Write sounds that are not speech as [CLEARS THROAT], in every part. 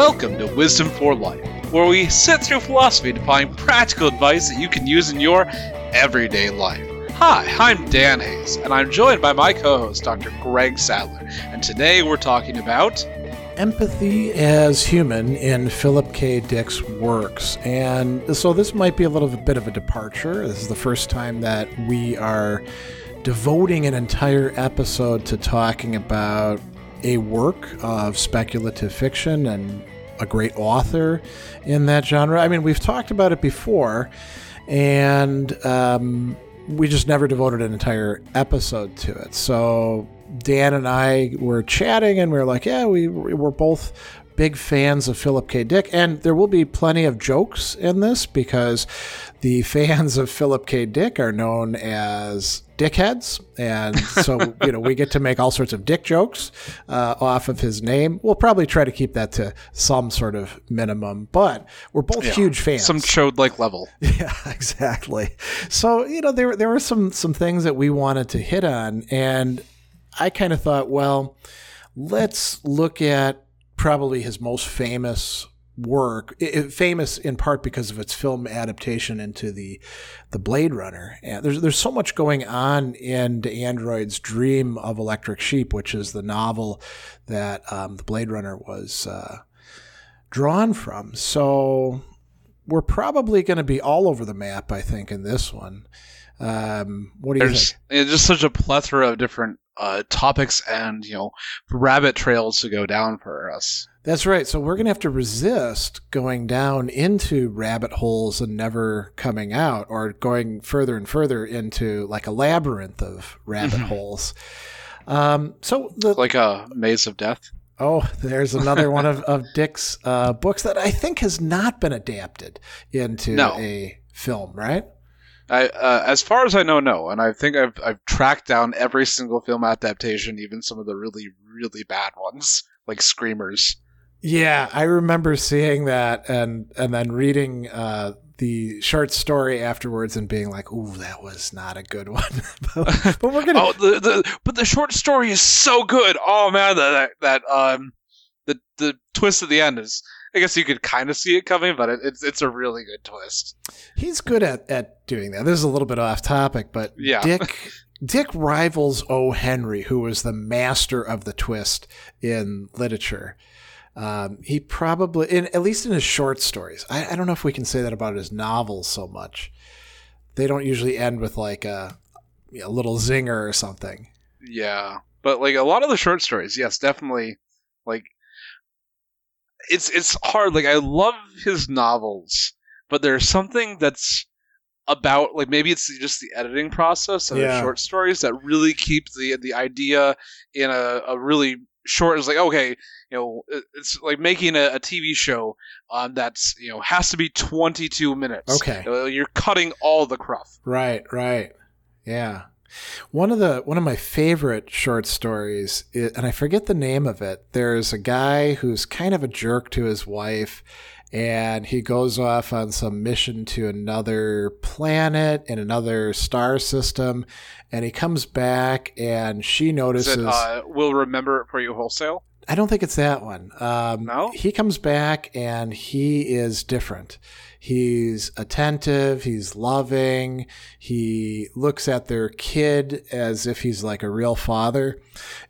Welcome to Wisdom for Life, where we sit through philosophy to find practical advice that you can use in your everyday life. Hi, I'm Dan Hayes, and I'm joined by my co host, Dr. Greg Sadler, and today we're talking about empathy as human in Philip K. Dick's works. And so this might be a little bit of a departure. This is the first time that we are devoting an entire episode to talking about a work of speculative fiction and a great author in that genre. I mean, we've talked about it before, and um, we just never devoted an entire episode to it. So Dan and I were chatting, and we were like, "Yeah, we we're both big fans of Philip K. Dick, and there will be plenty of jokes in this because the [LAUGHS] fans of Philip K. Dick are known as dickheads, and so [LAUGHS] you know we get to make all sorts of dick jokes uh, off of his name. We'll probably try to keep that to some sort of minimum, but we're both yeah, huge fans. Some chode like level. [LAUGHS] Yeah, exactly. So you know there there were some some things that we wanted to hit on, and I kind of thought, well, let's look at probably his most famous work, it, famous in part because of its film adaptation into the the Blade Runner. And there's there's so much going on in Android's Dream of Electric Sheep, which is the novel that um, the Blade Runner was uh, drawn from. So we're probably going to be all over the map, I think, in this one. Um, what do you There's, think? It's just such a plethora of different uh, topics and you know rabbit trails to go down for us. That's right. So we're going to have to resist going down into rabbit holes and never coming out, or going further and further into like a labyrinth of rabbit mm-hmm. holes. Um, so the, like a maze of death. Oh, there's another one of, of [LAUGHS] Dick's uh, books that I think has not been adapted into no. a film, right? I, uh, as far as I know, no. And I think I've I've tracked down every single film adaptation, even some of the really really bad ones, like Screamers. Yeah, I remember seeing that and and then reading uh, the short story afterwards and being like, "Ooh, that was not a good [LAUGHS] one." but, but, we're gonna. oh, the, the but the short story is so good. Oh man, that that um, the the twist at the end is I guess you could kind of see it coming, but it, it's it's a really good twist. He's good at, at doing that. This is a little bit off topic, but yeah. Dick Dick rivals O. Henry, who was the master of the twist in literature. Um, he probably, in, at least in his short stories, I, I, don't know if we can say that about his novels so much. They don't usually end with like a, a little zinger or something. Yeah, but like a lot of the short stories, yes, definitely. Like it's it's hard. Like I love his novels, but there's something that's about like maybe it's just the editing process of yeah. the short stories that really keep the the idea in a, a really short. is like okay, you know, it's like making a, a TV show um, that's you know has to be 22 minutes. Okay, you're cutting all the cruff. Right, right, yeah. One of the one of my favorite short stories, is, and I forget the name of it. There's a guy who's kind of a jerk to his wife, and he goes off on some mission to another planet in another star system, and he comes back, and she notices. It, uh, we'll remember it for you wholesale. I don't think it's that one. Um, no, he comes back, and he is different He's attentive, he's loving, he looks at their kid as if he's like a real father.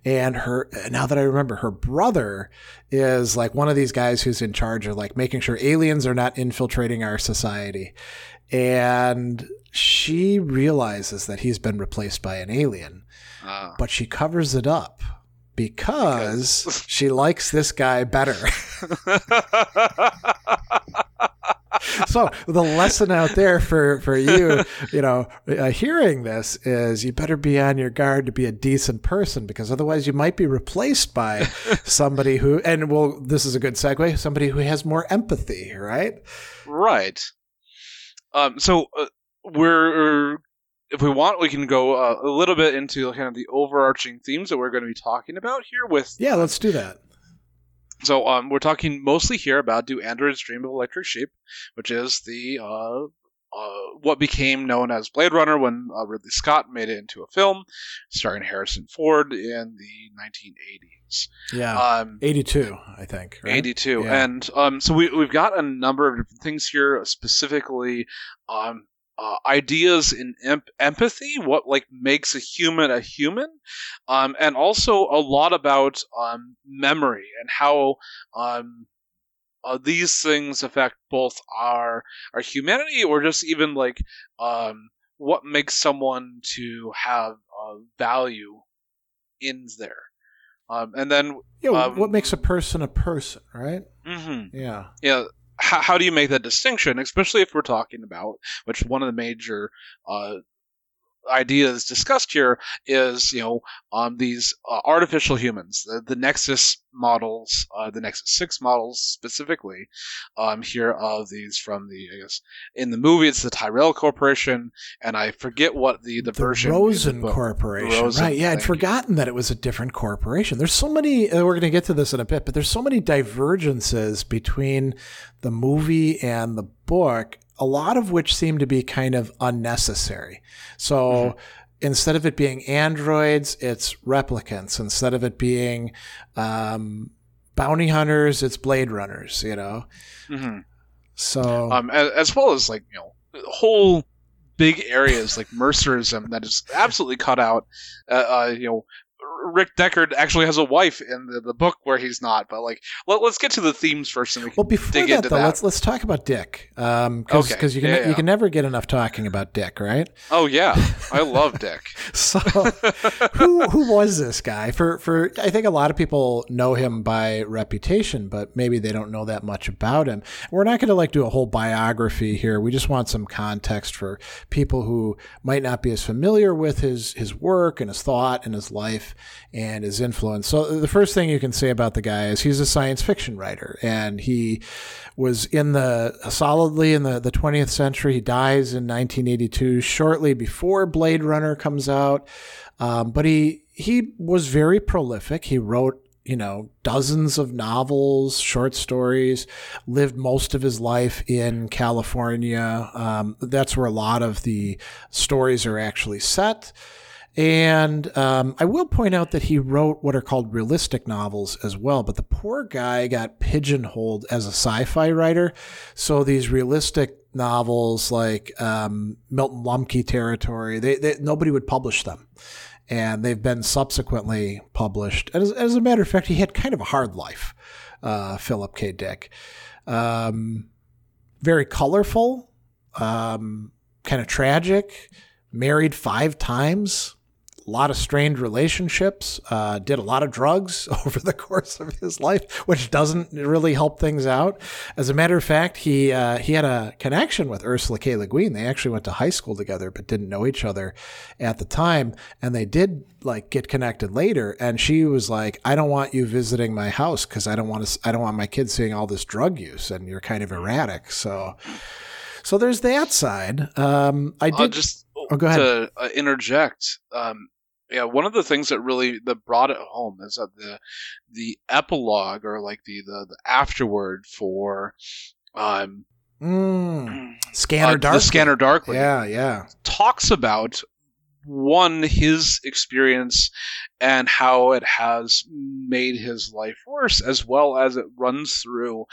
And her, now that I remember, her brother is like one of these guys who's in charge of like making sure aliens are not infiltrating our society. And she realizes that he's been replaced by an alien, uh. but she covers it up because, because. [LAUGHS] she likes this guy better. [LAUGHS] so the lesson out there for for you, you know, uh, hearing this is you better be on your guard to be a decent person because otherwise you might be replaced by [LAUGHS] somebody who and well, this is a good segue, somebody who has more empathy, right? Right. Um. So uh, we're if we want, we can go uh, a little bit into kind of the overarching themes that we're going to be talking about here. With yeah, let's do that. So um, we're talking mostly here about Do Androids Dream of Electric Sheep, which is the uh, uh, what became known as Blade Runner when uh, Ridley Scott made it into a film starring Harrison Ford in the 1980s. Yeah. Um, 82, I think. Right? 82 Yeah. and um, so we, we've got a number of different things here specifically um, uh, ideas in emp- empathy what like makes a human a human um, and also a lot about um, memory and how um, uh, these things affect both our our humanity or just even like um, what makes someone to have uh, value in there um, and then Yeah, um, what makes a person a person, right? mhm, Yeah. yeah how, how do you make that distinction especially if we're talking about which one of the major uh, ideas discussed here is you know um, these uh, artificial humans the, the nexus models uh, the nexus 6 models specifically um, here of these from the i guess in the movie it's the tyrell corporation and i forget what the the, The version the Rosen Corporation. Rosen, right. Yeah, I'd forgotten that it was a different corporation. There's so many, uh, we're going to get to this in a bit, but there's so many divergences between the movie and the book, a lot of which seem to be kind of unnecessary. So Mm-hmm. instead of it being androids, it's replicants. Instead of it being um, bounty hunters, it's blade runners, you know? Mhm. So. um, as, as well as like you know whole big areas like mercerism that is absolutely cut out. Uh, uh, you know, Rick Deckard actually has a wife in the, the book where he's not. But like, let, us get to the themes first, and we can Well, before dig that, into though, that. let's let's talk about Dick, um, because Okay. you can Yeah, yeah. you can never get enough talking about Dick, right? Oh yeah, I [LAUGHS] love Dick. So, who who was this guy? For for I think a lot of people know him by reputation, but maybe they don't know that much about him. We're not going to like do a whole biography here. We just want some context for people who might not be as familiar with his his work and his thought and his life and his influence. So the first thing you can say about the guy is he's a science fiction writer, and he was in the solidly in the, the 20th century. He dies in 1982, shortly before Blade Runner comes out. Um, but he he was very prolific. He wrote you know dozens of novels, short stories. Lived most of his life in California. Um, that's where a lot of the stories are actually set. And um, I will point out that he wrote what are called realistic novels as well. But the poor guy got pigeonholed as a sci-fi writer. So these realistic novels, like um, Milton Lumky territory, they, they nobody would publish them, and they've been subsequently published. As, as a matter of fact, he had kind of a hard life, uh, Philip K. Dick. Um, very colorful, um, kind of tragic. Married five times a lot of strained relationships, uh, did a lot of drugs [LAUGHS] over the course of his life, which doesn't really help things out. As a matter of fact, he uh, he had a connection with Ursula K. Le Guin. They actually went to high school together, but didn't know each other at the time. And they did like get connected later. And she was like, "I don't want you visiting my house because I don't want to. I don't want my kids seeing all this drug use, and you're kind of erratic." So. So there's that side. Um, I did just Oh, go ahead. to uh, interject. Um, yeah, one of the things that really that brought it home is that the the epilogue or like the the, the afterword for um Mm. [CLEARS THROAT] Scanner uh, Darkly. the Scanner Darkly Yeah, yeah. talks about one his experience and how it has made his life worse as well as it runs through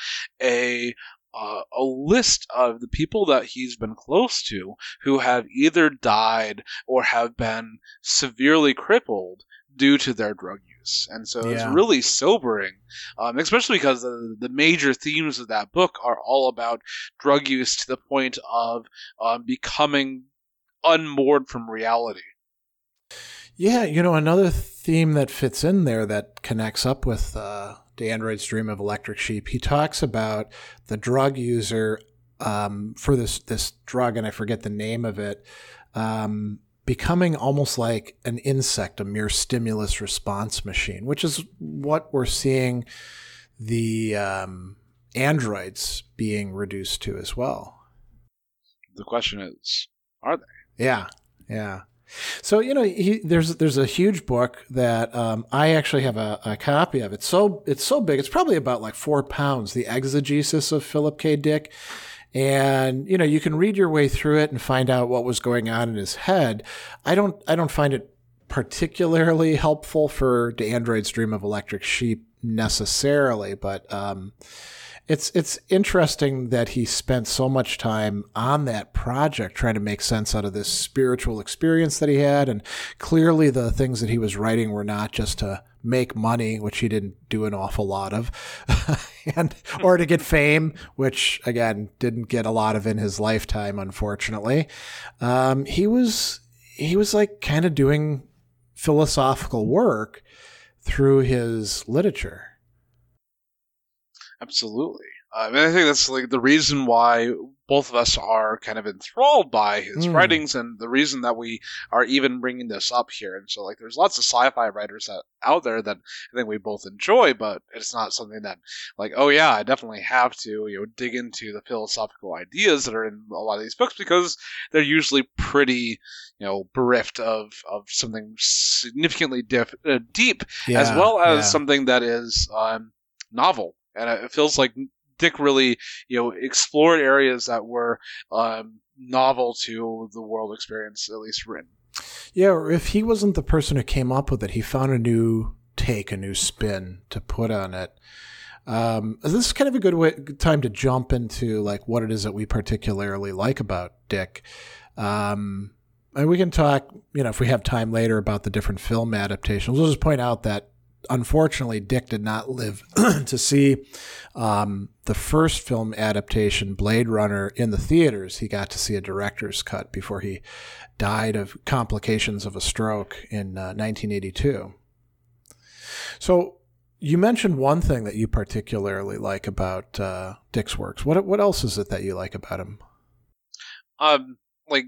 a uh, a list of the people that he's been close to who have either died or have been severely crippled due to their drug use. And so it's really sobering, um, especially because the, the major themes of that book are all about drug use to the point of um, becoming unmoored from reality. Yeah, you know, another theme that fits in there that connects up with uh, the android's dream of electric sheep. He talks about the drug user um, for this this drug, and I forget the name of it, um, becoming almost like an insect, a mere stimulus response machine, which is what we're seeing the um, androids being reduced to as well. The question is, are they? Yeah, yeah. So you know, he, there's there's a huge book that um, I actually have a, a copy of. It's so it's so big. It's probably about like four pounds. The exegesis of Philip K. Dick, and you know you can read your way through it and find out what was going on in his head. I don't I don't find it particularly helpful for the android's dream of electric sheep necessarily, but um, it's it's interesting that he spent so much time on that project trying to make sense out of this spiritual experience that he had, and clearly the things that he was writing were not just to make money, which he didn't do an awful lot of, [LAUGHS] and or to get fame, which again didn't get a lot of in his lifetime, unfortunately. Um, he was he was like kind of doing philosophical work through his literature. Absolutely. I mean, I think that's like the reason why both of us are kind of enthralled by his mm. writings, and the reason that we are even bringing this up here. And so, like, there's lots of sci-fi writers that, out there that I think we both enjoy, but it's not something that, like, oh yeah, I definitely have to, you know, dig into the philosophical ideas that are in a lot of these books because they're usually pretty, you know, bereft of of something significantly diff- uh, deep, yeah, as well as yeah. something that is um, novel and it feels like Dick really, you know, explored areas that were um, novel to the world experience, at least written. Yeah, or if he wasn't the person who came up with it, he found a new take, a new spin to put on it. Um, this is kind of a good, way, time to jump into like what it is that we particularly like about Dick. Um, and we can talk, you know, if we have time later about the different film adaptations. We'll just point out that unfortunately, Dick did not live [CLEARS THROAT] to see um, the first film adaptation, Blade Runner, in the theaters. He got to see a director's cut before he died of complications of a stroke in uh, 1982. So, you mentioned one thing that you particularly like about uh, Dick's works. What what else is it that you like about him? Um, like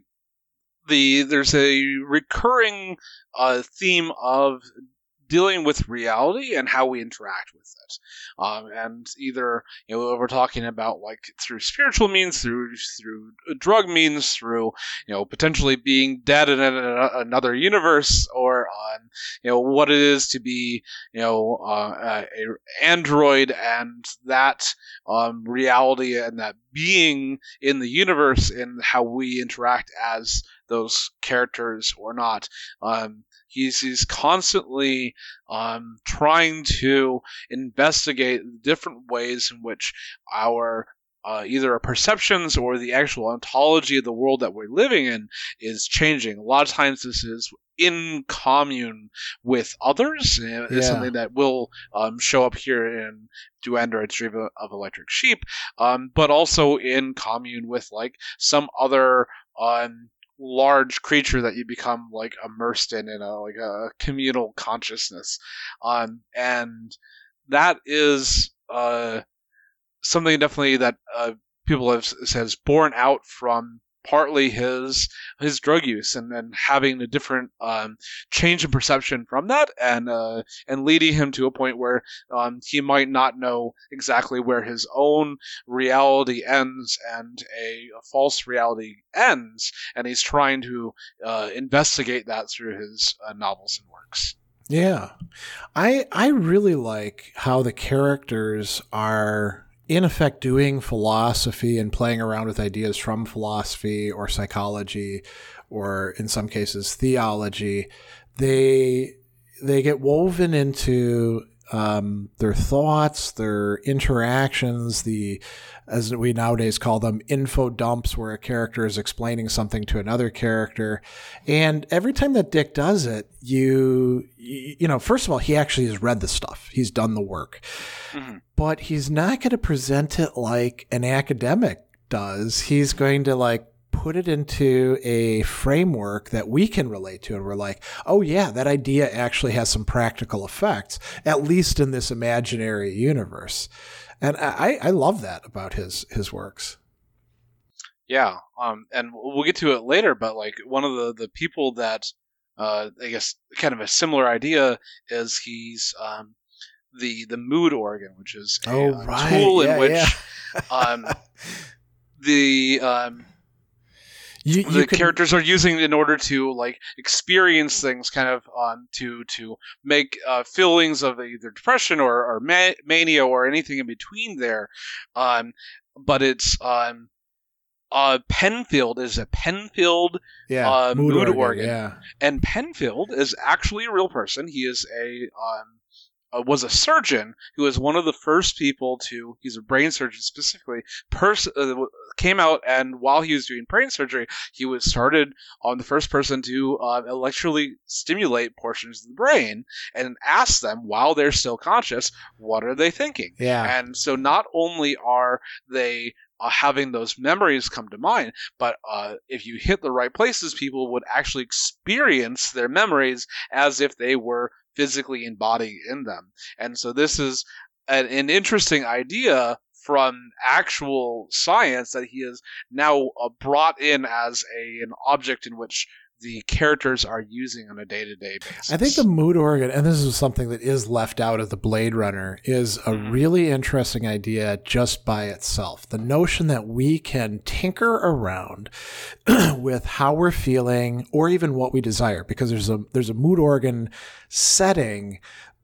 the there's a recurring uh, theme of dealing with reality and how we interact with it. Um, and either you know we're talking about like through spiritual means, through through drug means, through you know potentially being dead in another universe, or on you know what it is to be you know uh, a android and that um, reality and that being in the universe and how we interact as those characters or not. Um, He's he's constantly um, trying to investigate different ways in which our uh, either our perceptions or the actual ontology of the world that we're living in is changing. A lot of times, this is in commune with others. It's yeah. something that will um, show up here in Do Androids Dream of Electric Sheep, um, but also in commune with like some other um, large creature that you become like immersed in in a like a communal consciousness. Um and that is uh something definitely that uh people have says born out from partly his his drug use and then having a different um, change in perception from that and uh, and leading him to a point where um, he might not know exactly where his own reality ends and a, a false reality ends. And he's trying to uh, investigate that through his uh, novels and works. Yeah. I i really like how the characters are in effect doing philosophy and playing around with ideas from philosophy or psychology or in some cases theology they they get woven into um, their thoughts, their interactions, the as we nowadays call them info dumps, where a character is explaining something to another character, and every time that Dick does it, you you know, first of all, he actually has read the stuff, he's done the work, mm-hmm. but he's not going to present it like an academic does. He's going to like put it into a framework that we can relate to and we're like oh yeah that idea actually has some practical effects at least in this imaginary universe and i i love that about his his works yeah um and we'll get to it later but like one of the the people that uh i guess kind of a similar idea is he's um the the mood organ which is a, oh, right. tool in which yeah. um [LAUGHS] the um you, you the can... characters are using in order to like experience things kind of um, to to make uh, feelings of either depression or, or ma- mania or anything in between there um, but it's um, uh, Penfield is a Penfield, Yeah, Uh, mood, mood organ, organ. Yeah, and Penfield is actually a real person. He is a um, uh, was a surgeon who was one of the first people to. He's a brain surgeon specifically. Pers- uh, came out and while he was doing brain surgery, he was started on the first person to uh, electrically stimulate portions of the brain and ask them while they're still conscious, what are they thinking? yeah, And so not only are they uh, having those memories come to mind, but uh, if you hit the right places, people would actually experience their memories as if they were physically embodied in them. And so this is an, an interesting idea from actual science that he has now uh, brought in as a an object in which the characters are using on a day-to-day basis. I think the mood organ, and this is something that is left out of the Blade Runner, is a Mhm. really interesting idea just by itself. The notion that we can tinker around [CLEARS THROAT] with how we're feeling or even what we desire, because there's a there's a mood organ setting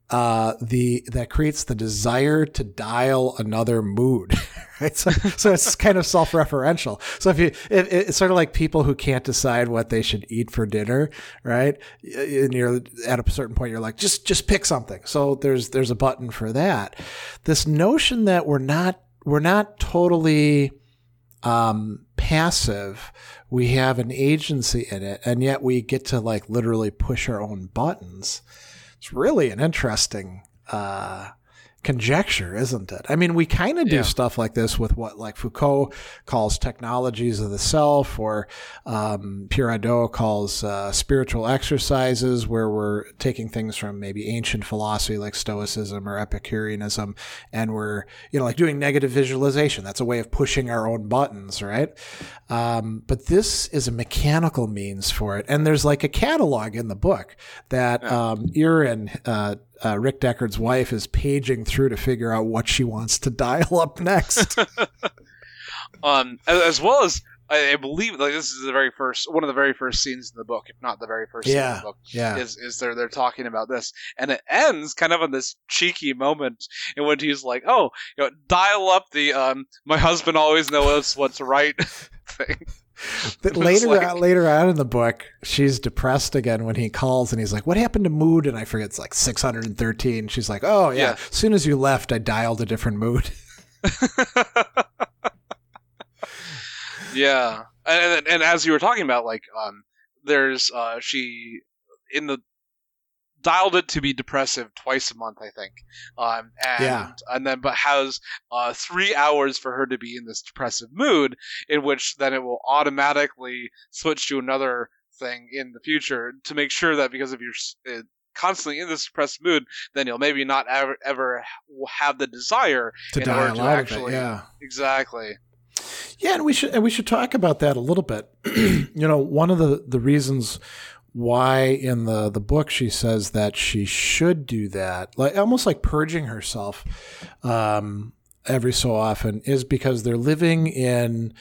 uh, the that creates the desire to dial another mood. [LAUGHS] Right? So, so it's kind of self-referential. So if you, it, it's sort of like people who can't decide what they should eat for dinner, right? And you're at a certain point, you're like, just just pick something. So there's there's a button for that. This notion that we're not we're not totally um, passive. We have an agency in it, and yet we get to like literally push our own buttons. It's really an interesting uh, conjecture, isn't it? I mean, we kind of do Yeah. stuff like this with what like Foucault calls technologies of the self, or um, Pierre Hadot calls uh, spiritual exercises, where we're taking things from maybe ancient philosophy like Stoicism or Epicureanism, and we're you know like doing negative visualization. That's a way of pushing our own buttons, right? Um, but this is a mechanical means for it, and there's like a catalog in the book that um, Erin, uh, uh, Rick Deckard's wife, is paging through to figure out what she wants to [LAUGHS] dial up next. [LAUGHS] um, as, well as I, believe like this is the very first one of the very first scenes in the book, if not the very first scene in Yeah. the book. yeah, Is is they're they're talking about this, and it ends kind of on this cheeky moment in which he's like, "Oh, you know, dial up the um, my husband always knows what's right [LAUGHS] thing." [LAUGHS] But [LAUGHS] later, like- on, later on in the book, she's depressed again when he calls and he's like, "What happened to mood?" And I forget it's like 613. She's like, "Oh yeah, Yeah. as soon as you left, I dialed a different mood." [LAUGHS] yeah, and, and and as you were talking about, like, um, there's uh, she in the dialed it to be depressive twice a month, I think. Um, and Yeah. and then but has uh, three hours for her to be in this depressive mood, in which then it will automatically switch to another thing in the future to make sure that because if you're uh, constantly in this depressed mood, then you'll maybe not ever ever have the desire to in order to actually it. Yeah. exactly. Yeah, and we should and we should talk about that a little bit. [CLEARS THROAT] you know, one of the the reasons why in the the book she says that she should do that, like almost like purging herself um, every so often, is because they're living in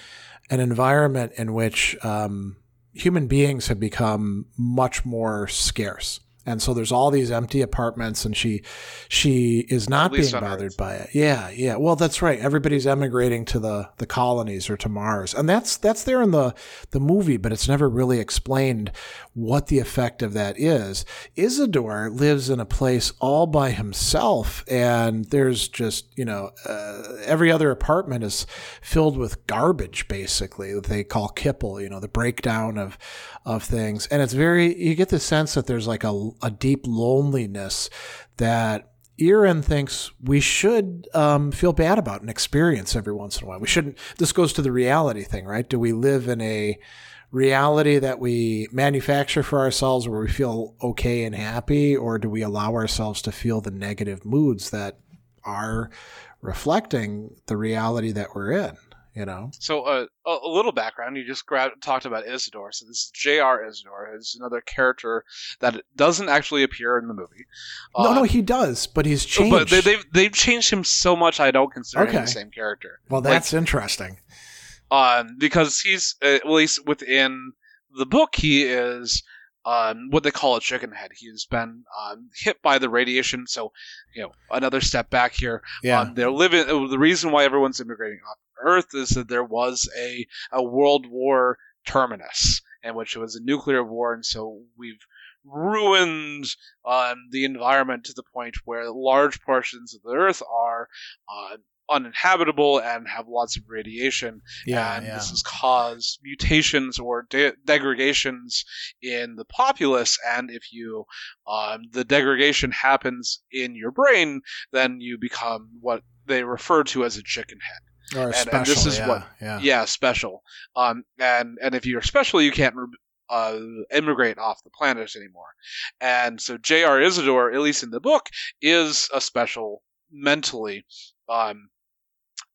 an environment in which um, human beings have become much more scarce. And so there's all these empty apartments, and she she is not being bothered Earth. by it. Yeah, yeah. Well, that's right. Everybody's emigrating to the the colonies or to Mars, and that's that's there in the the movie, but it's never really explained what the effect of that is. Isidore lives in a place all by himself, and there's just you know uh, every other apartment is filled with garbage, basically that they call kipple. You know, the breakdown of of things, and it's very you get the sense that there's like a a deep loneliness that Erin thinks we should um, feel bad about an experience every once in a while. We shouldn't. This goes to the reality thing, right? Do we live in a reality that we manufacture for ourselves where we feel okay and happy, or do we allow ourselves to feel the negative moods that are reflecting the reality that we're in? You know? So uh, a, a little background. You just grabbed, talked about Isidore. So this is J.R. Isidore. Is another character that doesn't actually appear in the movie. no, Uh, no, he does, but he's changed. But they, they've they've changed him so much. I don't consider him the same character. well, that's interesting. Um, because he's uh, at least within the book, he is um, what they call a chicken head. He's been um, hit by the radiation. So you know, another step back here. Yeah. Um, they're living. uh, The reason why everyone's immigrating off Earth is that there was a a World War terminus, in which it was a nuclear war, and so we've ruined um, the environment to the point where large portions of the Earth are uh, uninhabitable and have lots of radiation. Yeah, and yeah. this has caused mutations or de- degradations in the populace. And if you um, the degradation happens in your brain, then you become what they refer to as a chicken head. Or and special. this is yeah, what- yeah. Yeah, special. Um, and and if you're special, you can't re- uh, immigrate off the planet anymore. And so J.R. Isidore, at least in the book, is a special mentally. Um,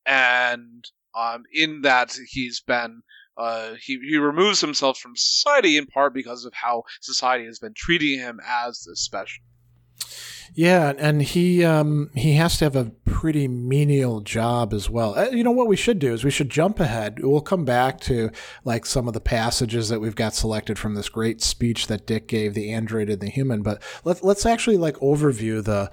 and um, in that he's been uh, he he removes himself from society in part because of how society has been treating him as this special. Yeah, and he um, he has to have a pretty menial job as well. Uh, you know what we should do is we should jump ahead. We'll come back to like some of the passages that we've got selected from this great speech that Dick gave, the android and the human. But let, let's actually like overview the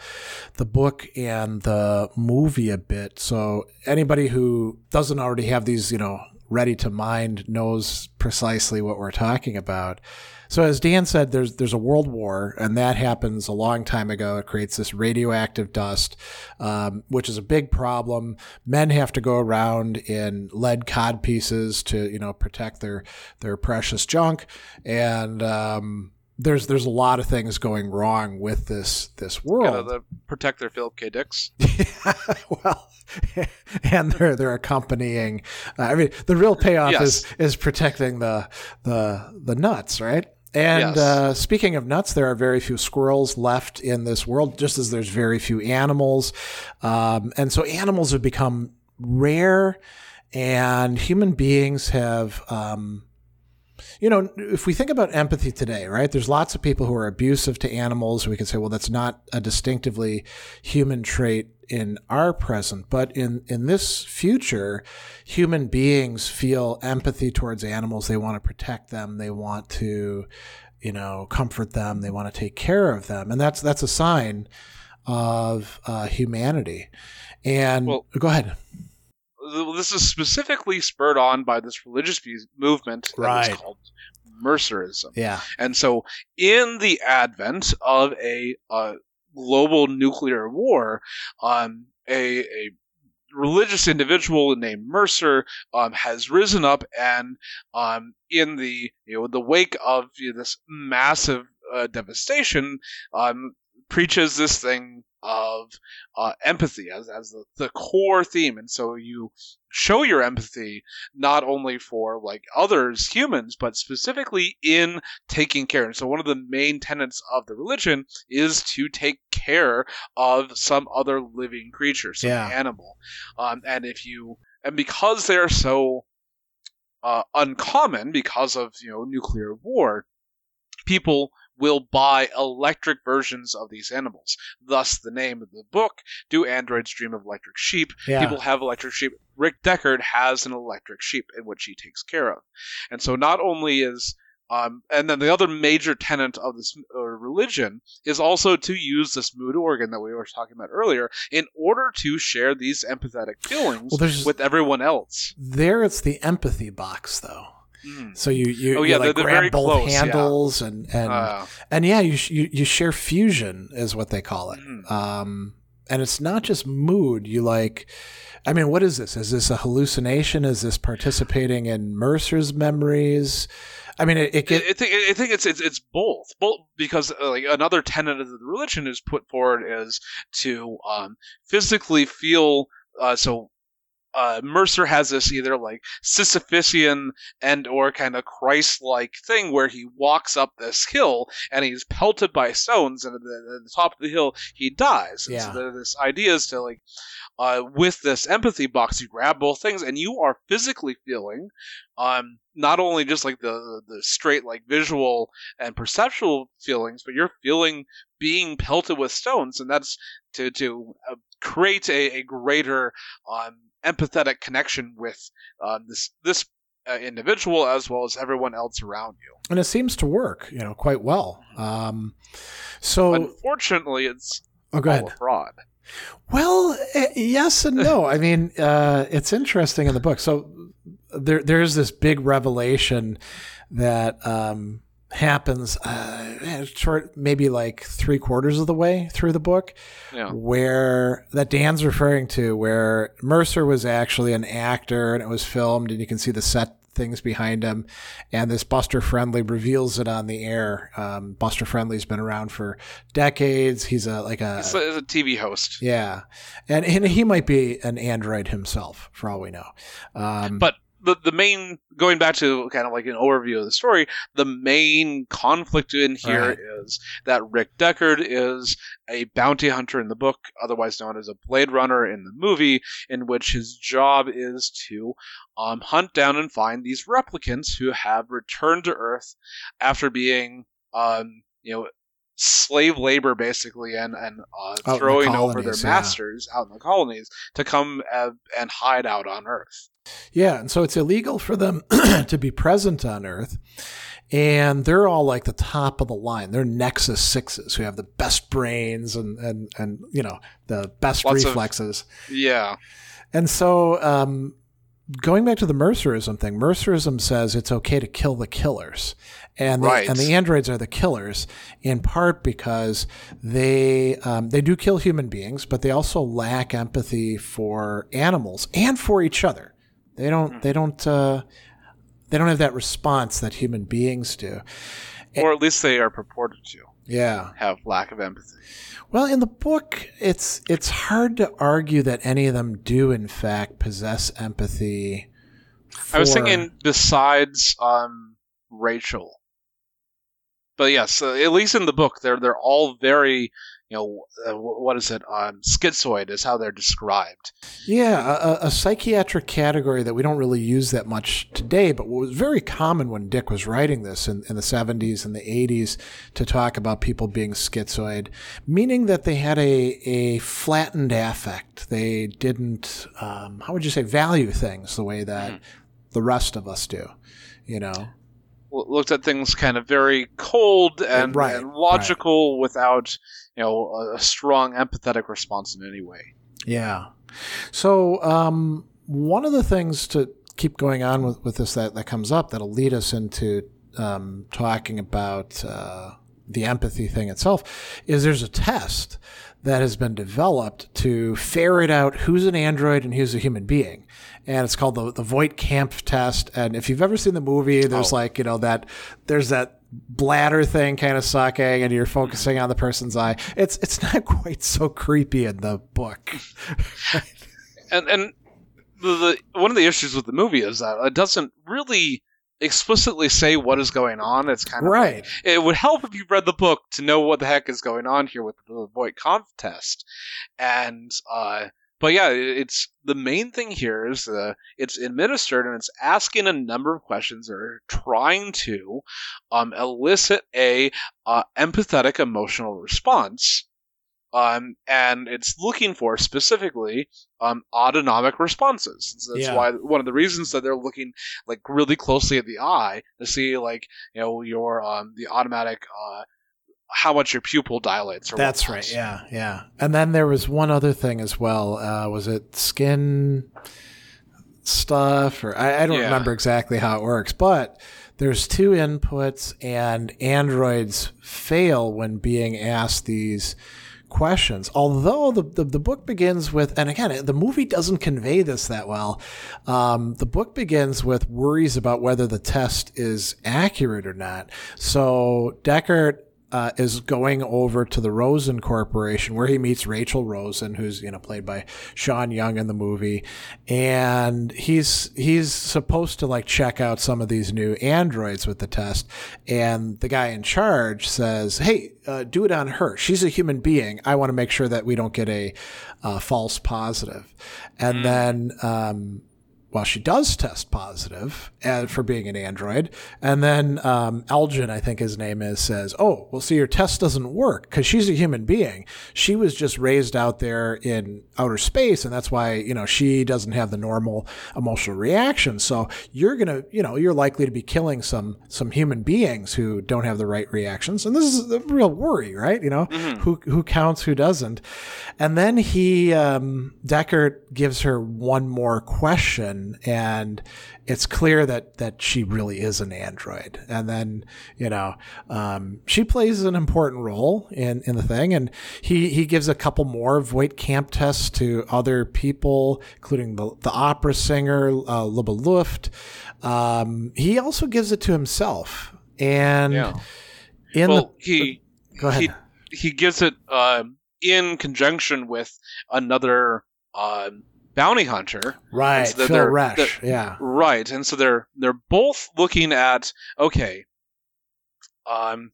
the book and the movie a bit. So anybody who doesn't already have these, you know, ready to mind knows precisely what we're talking about. So as Dan said, there's there's a world war, and that happens a long time ago. It creates this radioactive dust, um, which is a big problem. Men have to go around in lead cod pieces to you know protect their their precious junk, and um, there's there's a lot of things going wrong with this this world. know, to protect their Philip K. Dicks. [LAUGHS] well, and they're they're accompanying. Uh, I mean, the real payoff Yes. is is protecting the the the nuts, right? And Yes. uh, speaking of nuts, there are very few squirrels left in this world, just as there's very few animals, um, and so animals have become rare, and human beings have. Um, you know, if we think about empathy today, right? There's lots of people who are abusive to animals. We can say, well, that's not a distinctively human trait in our present, but in in this future, human beings feel empathy towards animals. They want to protect them. They want to, you know, comfort them. They want to take care of them, and that's that's a sign of uh, humanity. And Well- go ahead. This is specifically spurred on by this religious movement that Right. is called Mercerism. Yeah. And so, in the advent of a uh, global nuclear war, um, a, a religious individual named Mercer um, has risen up and, um, in the you know the wake of you know, this massive uh, devastation, um, preaches this thing of uh, empathy as, as the, the core theme. And so you show your empathy not only for like others, humans, but specifically in taking care. And so one of the main tenets of the religion is to take care of some other living creature, some Yeah. animal. Um, and if you, and because they're so uh, uncommon because of you know nuclear war, people will buy electric versions of these animals. Thus, the name of the book, Do Androids Dream of Electric Sheep? Yeah. People have electric sheep. Rick Deckard has an electric sheep in which he takes care of. And so, not only is um, and then the other major tenet of this uh, religion is also to use this mood organ that we were talking about earlier in order to share these empathetic feelings Well, with everyone else. There, it's the empathy box, though. Mm. So you you, Oh, you yeah, like they're- they're grab both close, yeah. handles and and Uh, and yeah, you, you you share fusion is what they call it. Mhm. Um, and it's not just mood. You like, I mean, what is this? Is this a hallucination? Is this participating in Mercer's memories? I mean, it, it I, I think I think it's it's, it's both, both because uh, like another tenet of the religion is put forward is to um, physically feel. Uh, so uh, Mercer has this either like Sisyphean and or kind of Christ-like thing where he walks up this hill and he's pelted by stones, and at the, at the top of the hill he dies. And Yeah. so this idea is to like uh, with this empathy box, you grab both things, and you are physically feeling um, not only just like the the straight like visual and perceptual feelings, but you're feeling being pelted with stones, and that's to to create a, a greater um, empathetic connection with um, this this uh, individual as well as everyone else around you. and it seems to work, you know, quite well. Um, so Unfortunately, it's oh, go ahead. fraud. Well, eh, yes and no. I mean, uh, it's interesting in the book. So there, there's this big revelation that um, happens uh, short, maybe like three quarters of the way through the book, Yeah. where that Dan's referring to, where Mercer was actually an actor and it was filmed, and you can see the set things behind him. And this Buster Friendly reveals it on the air. Um, Buster Friendly's been around for decades. He's a like a a, a TV host. yeah, and and he might be an android himself, for all we know. Um, But the the main going back to kind of like an overview of the story, the main conflict in here is Right. that Rick Deckard is a bounty hunter in the book, otherwise known as a Blade Runner in the movie, in which his job is to um, hunt down and find these replicants who have returned to Earth after being um, you know slave labor basically and and uh, in the throwing over their yeah. masters out in the colonies to come uh, and hide out on Earth. Yeah, and so it's illegal for them [CLEARS THROAT] to be present on Earth. And they're all like the top of the line. They're Nexus Sixes who have the best brains and, and, and you know, the best Lots of- reflexes. Yeah. And so, um, going back to the Mercerism thing, Mercerism says it's okay to kill the killers. And the, Right. and the androids are the killers in part because they um, they do kill human beings, but they also lack empathy for animals and for each other. They don't they don't uh, they don't have that response that human beings do. Or at least they are purported to Yeah. have lack of empathy. Well, in the book, it's it's hard to argue that any of them do in fact possess empathy. I was thinking besides um, Rachael. But yes, uh, at least in the book, they're they're all very, you know, uh, what is it? Um, schizoid is how they're described. Yeah, a, a psychiatric category that we don't really use that much today, but was very common when Dick was writing this in, in the 70s and the 80s to talk about people being schizoid, meaning that they had a, a flattened affect. They didn't, um, how would you say, value things the way that the rest of us do, you know? Looked at things kind of very cold and, Right, and logical without, you know, a, a strong empathetic response in any way. Yeah. So um, one of the things to keep going on with, with this that, that comes up that'll lead us into um, talking about uh, the empathy thing itself is there's a test that has been developed to ferret out who's an android and who's a human being. And it's called the, the Voight-Kampff test. And if you've ever seen the movie, there's Oh. like, you know, that there's that bladder thing kind of sucking and you're mm-hmm. focusing on the person's eye. It's it's not [LAUGHS] quite so creepy in the book. and and the, the one of the issues with the movie is that it doesn't really explicitly say what is going on. It's kind of Right. it would help if you read the book to know what the heck is going on here with the Voight-Kampff test. And uh but yeah, it's the main thing here is uh, it's administered and it's asking a number of questions or trying to um, elicit a uh, empathetic emotional response. Um, and it's looking for specifically um, autonomic responses. So that's Yeah. why one of the reasons that they're looking like really closely at the eye to see like you know your um the automatic uh how much your pupil dilates or That's right. Yeah, yeah. And then there was one other thing as well. Uh, was it skin stuff, or I, I don't Yeah. remember exactly how it works, but there's two inputs, and androids fail when being asked these questions. Although the, the, the book begins with, and again, the movie doesn't convey this that well. Um, the book begins with worries about whether the test is accurate or not. So Deckard uh, is going over to the Rosen Corporation where he meets Rachael Rosen, who's you know played by Sean Young in the movie, and he's he's supposed to like check out some of these new androids with the test, and the guy in charge says, "Hey, uh, do it on her. She's a human being. I want to make sure that we don't get a uh, false positive." And then um, well, she does test positive uh, for being an android. And then um, Elgin, I think his name is, says, Oh, well, see, your test doesn't work because she's a human being. She was just raised out there in outer space. And that's why, you know, she doesn't have the normal emotional reaction. So you're going to, you know, you're likely to be killing some, some human beings who don't have the right reactions. And this is a real worry, right? You know, mm-hmm. who, who counts, who doesn't. And then he, um, Deckard gives her one more question and it's clear that that she really is an android. And then you know um, she plays an important role in in the thing, and he he gives a couple more Voight-Kampff tests to other people, including the the opera singer uh, Luba Luft. Um, he also gives it to himself, and yeah. in well, the he go ahead. He, he gives it uh, in conjunction with another. Uh, bounty hunter. Right, so Phil Resch. Yeah. Right, and so they're they're both looking at okay, um,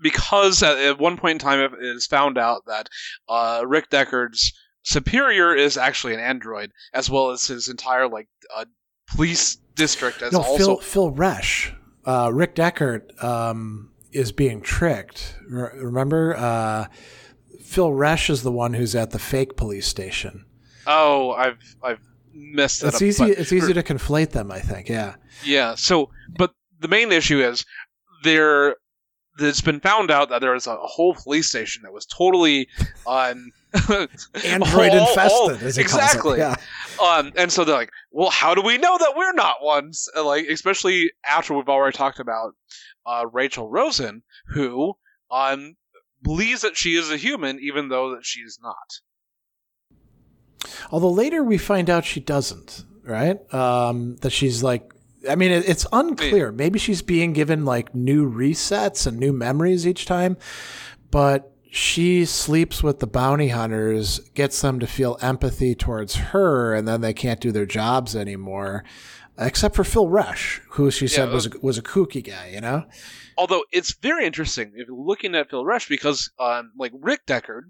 because at, at one point in time it is found out that uh, Rick Deckard's superior is actually an android, as well as his entire like uh, police district as no, also Phil Phil Resch. Uh, Rick Deckard um, is being tricked. remember, uh, Phil Resch is the one who's at the fake police station. Oh, I've I've messed that it's up. Easy, it's easy to conflate them. I think. Yeah. Yeah. So, but the main issue is there. It's been found out that there is a, whole police station that was totally on [LAUGHS] android all, infested. All, exactly. Yeah. Um, and so they're like, "Well, how do we know that we're not ones?" like, especially after we've already talked about uh, Rachael Rosen, who um believes that she is a human, even though that she is not. Although later we find out she doesn't, right? Um, that she's like, I mean, it, it's unclear. Maybe she's being given like new resets and new memories each time, but she sleeps with the bounty hunters, gets them to feel empathy towards her, and then they can't do their jobs anymore. Except for Phil Resch, who she said yeah, was a, was a kooky guy, you know. Although it's very interesting if you're looking at Phil Resch because, um, like Rick Deckard,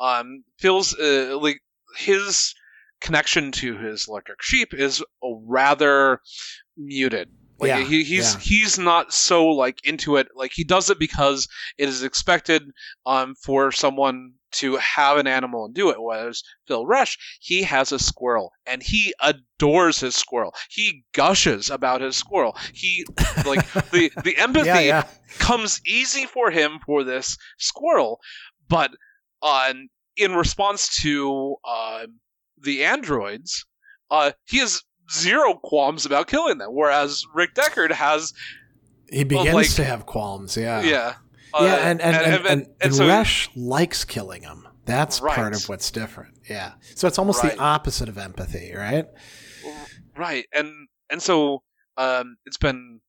um, Phil's uh, like his connection to his electric sheep is rather muted. Like yeah, he, he's yeah. he's not so like into it. Like he does it because it is expected um for someone to have an animal and do it. Whereas Phil Resch, he has a squirrel and he adores his squirrel. He gushes about his squirrel. He like [LAUGHS] the the empathy yeah. comes easy for him for this squirrel, but on in response to uh, the androids, uh, he has zero qualms about killing them, whereas Rick Deckard has. He begins like, to have qualms, yeah. Yeah. Uh, yeah, and and, and, and, and, and so Resch likes killing them. That's right. part of what's different. Yeah. So it's almost right. the opposite of empathy, right? Right. And and so um, it's been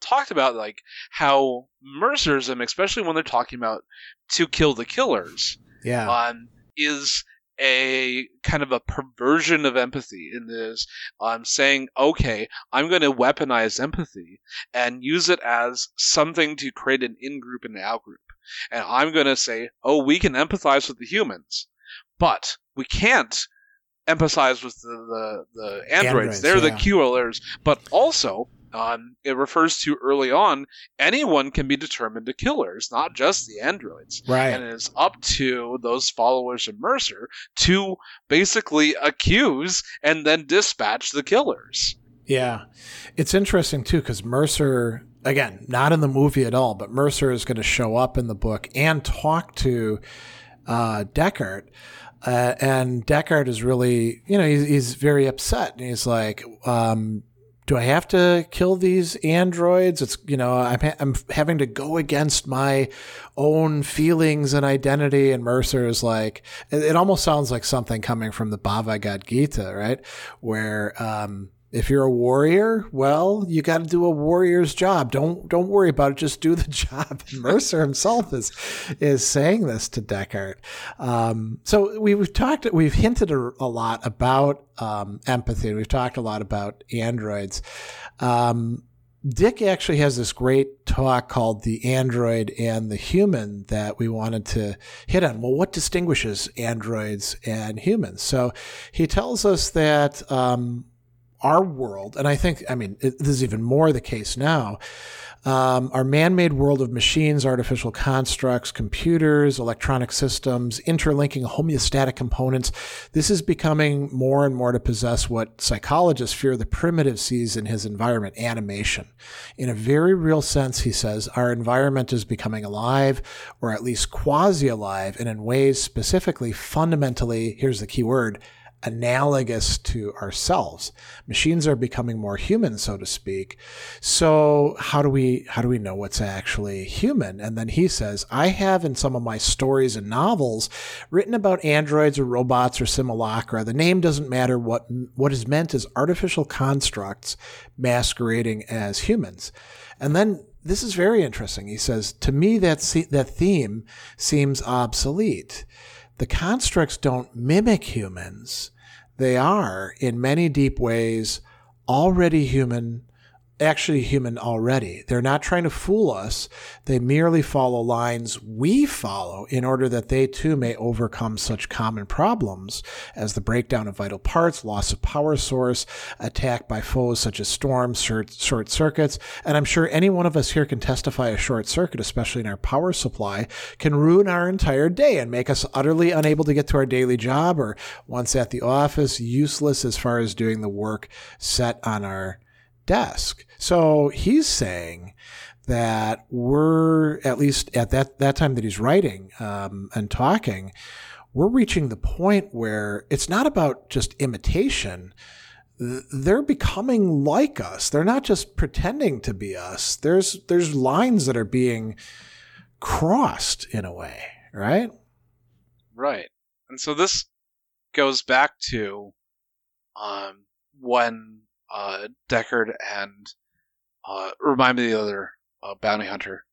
talked about like how Mercerism, especially when they're talking about to kill the killers, yeah, um, is a kind of a perversion of empathy in this um, saying okay i'm going to weaponize empathy and use it as something to create an in-group and an out-group and i'm going to say oh we can empathize with the humans but we can't empathize with the, the, the androids. androids they're yeah. the killers, but also um, it refers to early on anyone can be determined a killer. It's not just the androids. Right. And it is up to those followers of Mercer to basically accuse and then dispatch the killers. Yeah. It's interesting, too, because Mercer, again, not in the movie at all, but Mercer is going to show up in the book and talk to uh, Deckard. Uh, and Deckard is really, you know, he's, he's very upset. And he's like, um, do I have to kill these androids? It's, you know, I'm, ha- I'm having to go against my own feelings and identity. And Mercer is like, it, it almost sounds like something coming from the Bhagavad Gita, right? Where, um, if you're a warrior, well, you got to do a warrior's job. Don't don't worry about it. Just do the [LAUGHS] job. Mercer himself is is saying this to Deckard. Um, so we've talked, we've hinted a, a lot about um, empathy. We've talked a lot about androids. Um, Dick actually has this great talk called The Android and the Human that we wanted to hit on. Well, what distinguishes androids and humans? So he tells us that um, our world, and I think, I mean, this is even more the case now. Um, our man made world of machines, artificial constructs, computers, electronic systems, interlinking homeostatic components, this is becoming more and more to possess what psychologists fear the primitive sees in his environment animation. In a very real sense, he says, our environment is becoming alive, or at least quasi alive, and in ways specifically, fundamentally, here's the key word, analogous to ourselves. Machines are becoming more human, so to speak. So how do we how do we know what's actually human? And then he says, I have in some of my stories and novels written about androids or robots or simulacra. The name doesn't matter. What what is meant is artificial constructs masquerading as humans. And then this is very interesting. He says, to me, that, that theme seems obsolete. The constructs don't mimic humans. They are, in many deep ways, already human actually human already. They're not trying to fool us. They merely follow lines we follow in order that they too may overcome such common problems as the breakdown of vital parts, loss of power source, attack by foes such as storms, short, circuits. And I'm sure any one of us here can testify a short circuit, especially in our power supply, can ruin our entire day and make us utterly unable to get to our daily job or once at the office, useless as far as doing the work set on our desk. So he's saying that we're at least at that that time that he's writing um, and talking, we're reaching the point where it's not about just imitation. They're becoming like us. They're not just pretending to be us. There's there's lines that are being crossed in a way, right? Right. And so this goes back to um, when uh, Deckard and uh, remind me of the other uh, bounty hunter.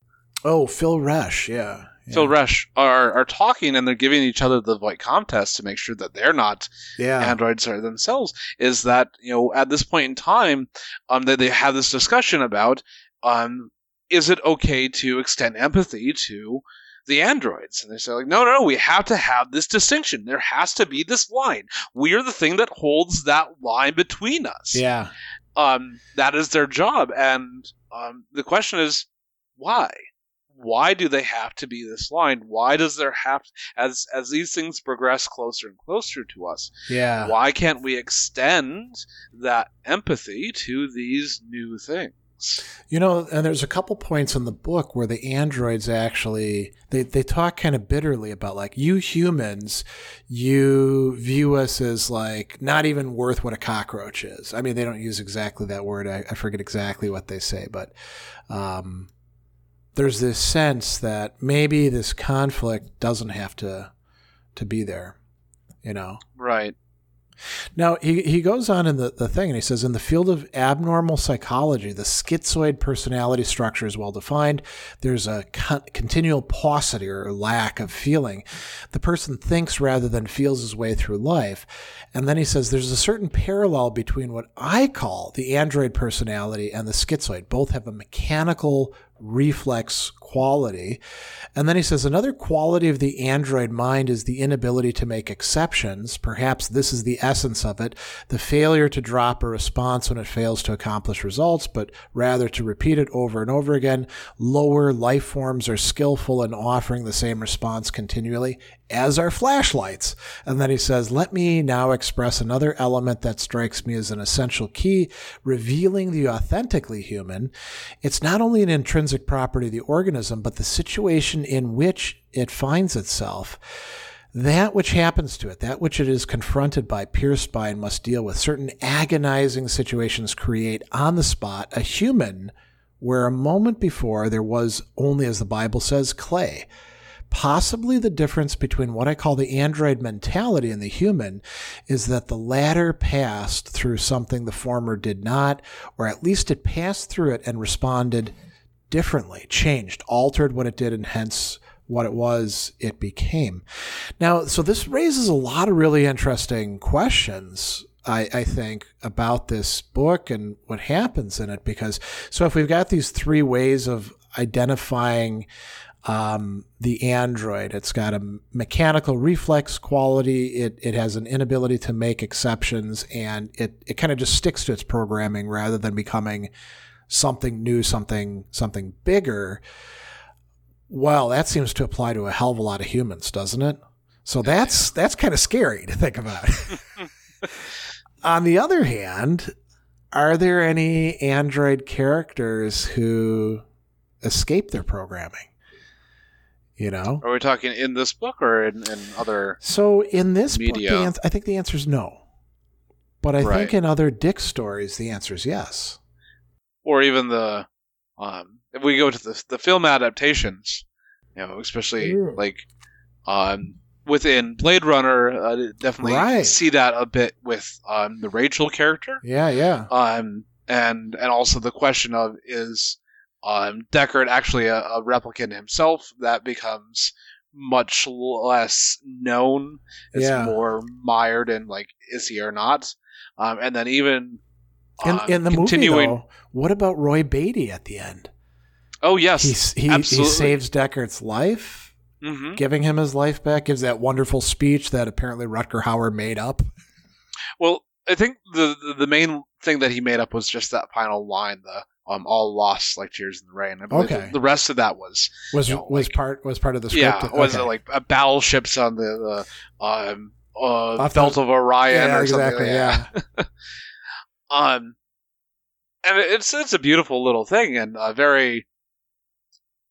Oh, Phil Resch, yeah. yeah. Phil Resch are are talking and they're giving each other the like contest to make sure that they're not yeah. androids are themselves. Is that you know at this point in time, um, that they have this discussion about um, is it okay to extend empathy to the androids. And they say, like, no, no, we have to have this distinction. There has to be this line. We are the thing that holds that line between us. Yeah. Um, that is their job. And um, the question is, why? Why do they have to be this line? Why does there have to, as as these things progress closer and closer to us? Yeah. Why can't we extend that empathy to these new things? You know, and there's a couple points in the book where the androids actually they, they talk kind of bitterly about like you humans, you view us as like not even worth what a cockroach is. I mean, they don't use exactly that word. I, I forget exactly what they say, but um, there's this sense that maybe this conflict doesn't have to to be there. You know, right? Now, he, he goes on in the, the thing and he says, in the field of abnormal psychology, the schizoid personality structure is well defined. There's a con- continual paucity or lack of feeling. The person thinks rather than feels his way through life. And then he says, there's a certain parallel between what I call the android personality and the schizoid. Both have a mechanical reflex quality. And then he says another quality of the android mind is the inability to make exceptions. Perhaps this is the essence of it the failure to drop a response when it fails to accomplish results, but rather to repeat it over and over again. Lower life forms are skillful in offering the same response continually, as are flashlights. And then he says, Let me now express another element that strikes me as an essential key, revealing the authentically human. It's not only an intrinsic property of the organism, but the situation in which it finds itself. That which happens to it, that which it is confronted by, pierced by, and must deal with, certain agonizing situations create on the spot a human where a moment before there was only, as the Bible says, clay. Possibly the difference between what I call the android mentality and the human is that the latter passed through something the former did not, or at least it passed through it and responded differently, changed, altered what it did, and hence what it was it became. Now, so this raises a lot of really interesting questions I, I, think, about this book and what happens in it. Because, so if we've got these three ways of identifying um, the android. It's got a mechanical reflex quality. It it has an inability to make exceptions, and it it kind of just sticks to its programming rather than becoming something new, something something bigger. Well, that seems to apply to a hell of a lot of humans, doesn't it? So that's that's kind of scary to think about. [LAUGHS] On the other hand, are there any Android characters who escape their programming? You know? Are we talking in this book or in, in other? So in this Media. book, the ans- I think the answer is no. But I Right. think in other Dick stories, the answer is yes. Or even the um, if we go to the the film adaptations, you know, especially Mm. like um, within Blade Runner, uh, definitely Right. see that a bit with um, the Rachael character, Yeah, yeah. um, and and also the question of is um, Deckard actually a, a replicant himself? That becomes much less known. It's Yeah. more mired in like is he or not, um, and then even. In, um, in the movie, though, what about Roy Beatty at the end? oh yes, He, he, he saves Deckard's life, hmm giving him his life back, gives that wonderful speech that apparently Rutger Hauer made up. Well, I think the, the the main thing that he made up was just that final line, the um all lost like tears in the rain. Okay. the, rest of that was Was You know, was like- part was part of the script. yeah, was it like uh, battleships on the, the um uh belt of Orion yeah, or something? exactly. like that. Yeah, [LAUGHS] Um, and it's it's a beautiful little thing and a very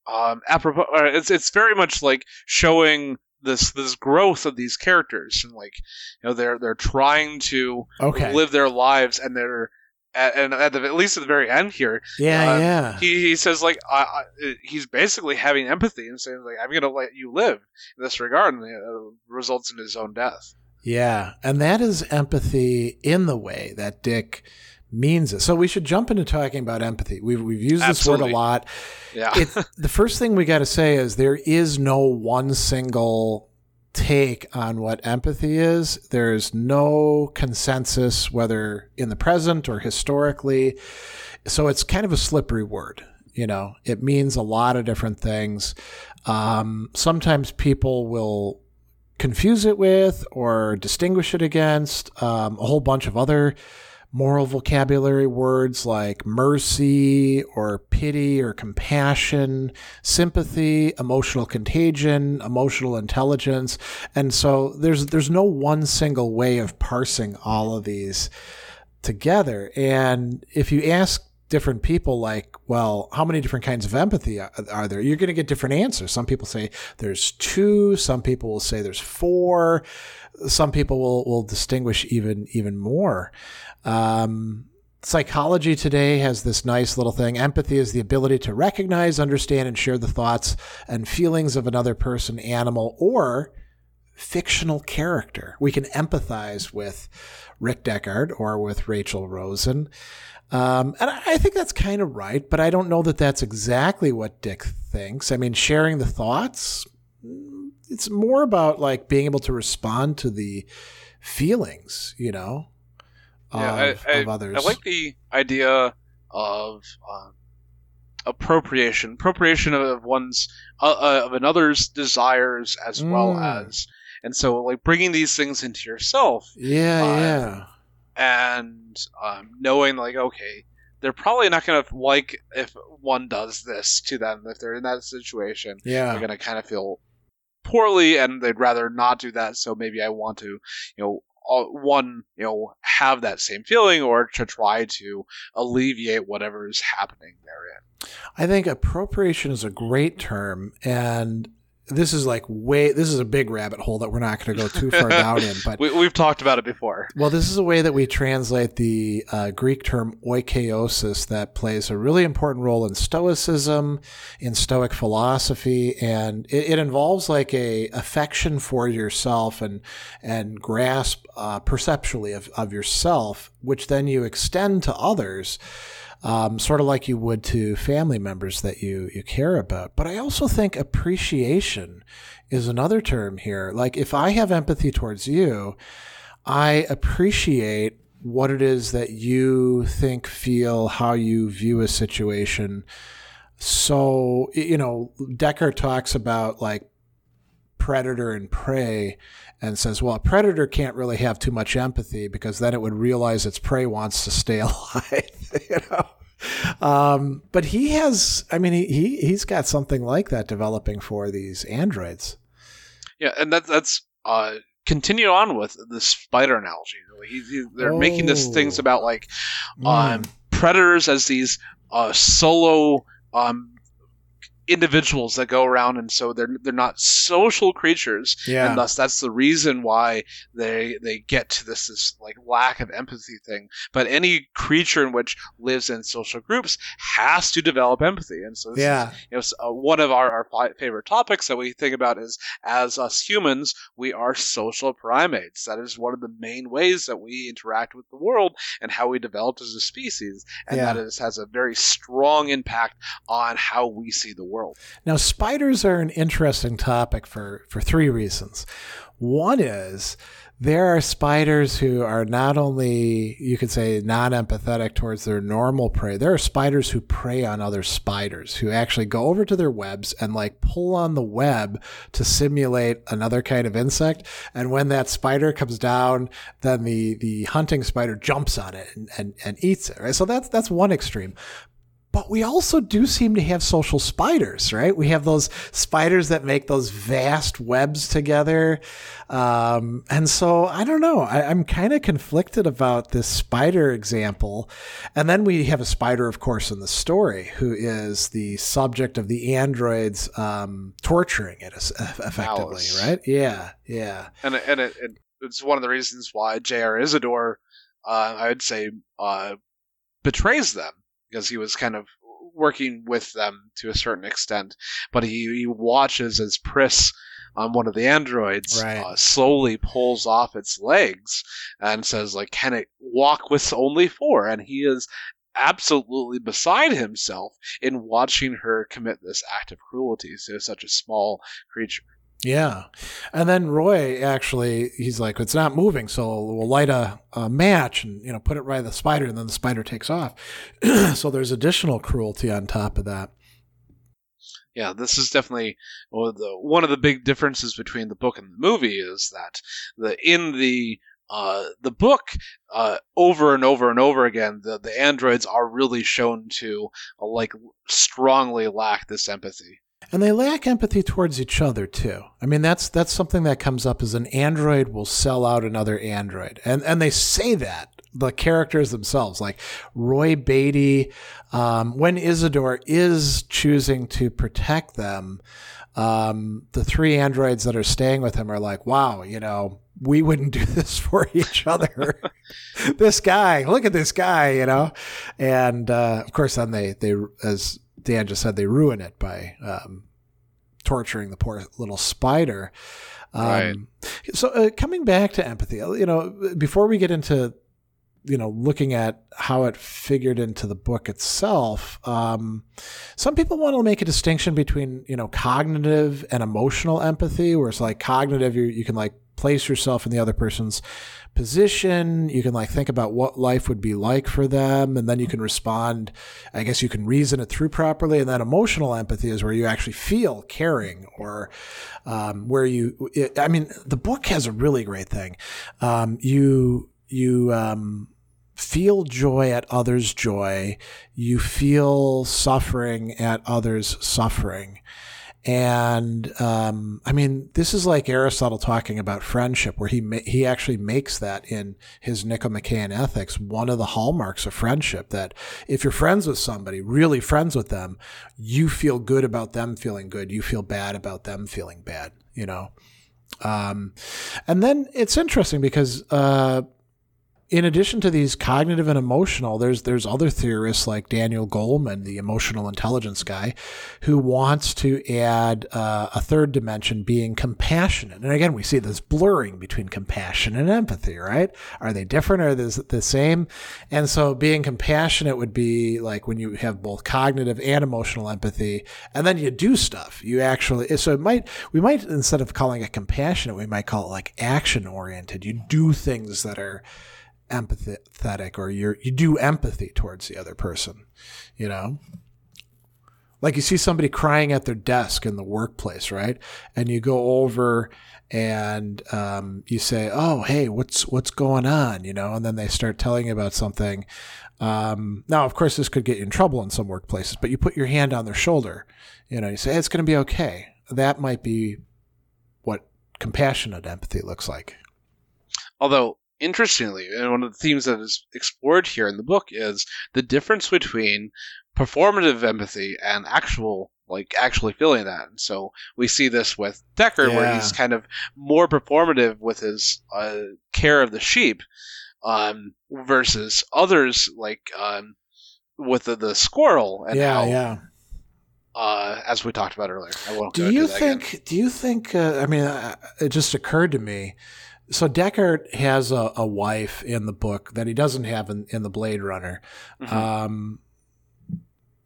um apropos. Uh, it's it's very much like showing this this growth of these characters and like you know they're they're trying to okay. live their lives and they're at, and at, the, at least at the very end here yeah, uh, yeah. he, he says like I, I, he's basically having empathy and saying like i'm gonna let you live in this regard and it uh, results in his own death Yeah, and that is empathy in the way that Dick means it. So we should jump into talking about empathy. We've we've used this word a lot. yeah It, [LAUGHS] the first thing we got to say is there is no one single take on what empathy is. There's no consensus, whether in the present or historically. So it's kind of a slippery word. You know, it means a lot of different things. Um, sometimes people will confuse it with or distinguish it against um, a whole bunch of other moral vocabulary words like mercy or pity or compassion, sympathy, emotional contagion, emotional intelligence. And so there's there's no one single way of parsing all of these together. And if you ask different people like, well, how many different kinds of empathy are, are there? You're going to get different answers. Some people say there's two, some people will say there's four. Some people will, will distinguish even even more. Um, psychology today has this nice little thing. Empathy is the ability to recognize, understand, and share the thoughts and feelings of another person, animal, or fictional character. We can empathize with Rick Deckard or with Rachael Rosen. Um, and I think that's kind of right, but I don't know that that's exactly what Dick thinks. I mean, sharing the thoughts, mm, it's more about like being able to respond to the feelings, you know, of, Yeah, I- of others. i like the idea of um, appropriation appropriation of one's uh, uh, of another's desires as well Mm. as and so like bringing these things into yourself yeah, uh, yeah. And um, knowing like okay they're probably not going to like if one does this to them if they're in that situation yeah. they're going to kind of feel poorly and they'd rather not do that so maybe i want to you know one you know have that same feeling or to try to alleviate whatever is happening therein I think appropriation is a great term, and this is like way. This is a big rabbit hole that we're not going to go too far down in. But [LAUGHS] we, we've talked about it before well, this is a way that we translate the uh, Greek term oikeiosis that plays a really important role in Stoicism, in Stoic philosophy, and it, it involves like a affection for yourself and and grasp uh, perceptually of, of yourself, which then you extend to others um, sort of like you would to family members that you, you care about. But I also think appreciation is another term here. Like if I have empathy towards you, I appreciate what it is that you think, feel, how you view a situation. so you know, Deckard talks about like predator and prey and says, well, a predator can't really have too much empathy because then it would realize its prey wants to stay [LAUGHS] alive, [LAUGHS] you know. Um, but he has, I mean, he, he he's got something like that developing for these androids. Yeah, and that, that's uh, continue on with the spider analogy. He, he, they're oh. making this things about like um, mm. predators as these uh, solo um, individuals that go around and so they're they're not social creatures yeah. and thus that's the reason why they they get to this this like lack of empathy thing but any creature in which lives in social groups has to develop empathy and so yeah. Is, you know uh, one of our, our favorite topics that we think about is as us humans we are social primates that is one of the main ways that we interact with the world and how we developed as a species and yeah. that is has a very strong impact on how we see the world world. Now, spiders are an interesting topic for, for three reasons. One is there are spiders who are not only, you could say, non empathetic towards their normal prey, there are spiders who prey on other spiders, who actually go over to their webs and like pull on the web to simulate another kind of insect. And when that spider comes down, then the, the hunting spider jumps on it and, and, and eats it, right? So that's, that's one extreme. But we also do seem to have social spiders, right? We have those spiders that make those vast webs together. Um, and so I don't know. I, am kind of conflicted about this spider example. And then we have a spider, of course, in the story who is the subject of the androids um, torturing it effectively, Malice. right? Yeah, yeah. And, and it, it, it's one of the reasons why J.R. Isidore, uh, I would say, uh, betrays them because he was kind of working with them to a certain extent. But he, he watches as Pris on one of the androids right. uh, slowly pulls off its legs and says like can it walk with only four and he is absolutely beside himself in watching her commit this act of cruelty to such a small creature yeah. And then Roy actually, he's like, it's not moving. So we'll light a, a match and, you know, put it right the spider and then the spider takes off. [CLEARS THROAT] so there's additional cruelty on top of that. Yeah, this is definitely well, the, one of the big differences between the book and the movie is that the in the uh, the book uh, over and over and over again, the, the androids are really shown to uh, like strongly lack this empathy and they lack empathy towards each other too. I mean, that's that's something that comes up as an android will sell out another android, and and they say that the characters themselves, like Roy Baty, um, when Isidore is choosing to protect them, um, the three androids that are staying with him are like, "Wow, you know." We wouldn't do [LAUGHS] this for each other. [LAUGHS] this guy, look at this guy, you know, and uh, of course, then they they as Dan just said they ruin it by um, torturing the poor little spider. Um, right. So uh, coming back to empathy, you know, before we get into you know looking at how it figured into the book itself um, some people want to make a distinction between you know cognitive and emotional empathy where it's like cognitive you, you can like place yourself in the other person's position. You can like think about what life would be like for them, and then you can respond. I guess you can reason it through properly, and then emotional empathy is where you actually feel caring, or um, where you. It, I mean, the book has a really great thing. Um, you you. Um, feel joy at others' joy. You feel suffering at others' suffering. And um, I mean, this is like Aristotle talking about friendship, where he ma- he actually makes that in his Nicomachean Ethics one of the hallmarks of friendship. That if you're friends with somebody, really friends with them, you feel good about them feeling good. You feel bad about them feeling bad. You know. Um, and then it's interesting because uh, in addition to these cognitive and emotional, there's there's other theorists like Daniel Goleman, the emotional intelligence guy, who wants to add uh, a third dimension, being compassionate. And again, we see this blurring between compassion and empathy. Right? Are they different? Are they the same? And so, being compassionate would be like when you have both cognitive and emotional empathy, and then you do stuff. You actually so it might we might instead of calling it compassionate, we might call it like action oriented. You do things that are empathetic or you're you do empathy towards the other person you know Like you see somebody crying at their desk in the workplace, right? And you go over and um, you say, "Oh, hey, what's what's going on?" You know, and then they start telling you about something. Um, now, of course, this could get you in trouble in some workplaces, but you put your hand on their shoulder. You know, you say, hey, "It's going to be okay." That might be what compassionate empathy looks like. Although, interestingly, and one of the themes that is explored here in the book is the difference between performative empathy and actual like actually feeling that. And so we see this with Deckard, where he's kind of more performative with his uh, care of the sheep, um, versus others like um, with the, the squirrel and yeah, how, yeah. uh, as we talked about earlier. I won't go Do into you think? Do you think? I mean, uh, it just occurred to me. So Deckard has a, a wife in the book that he doesn't have in, in the Blade Runner. Mhm. Um,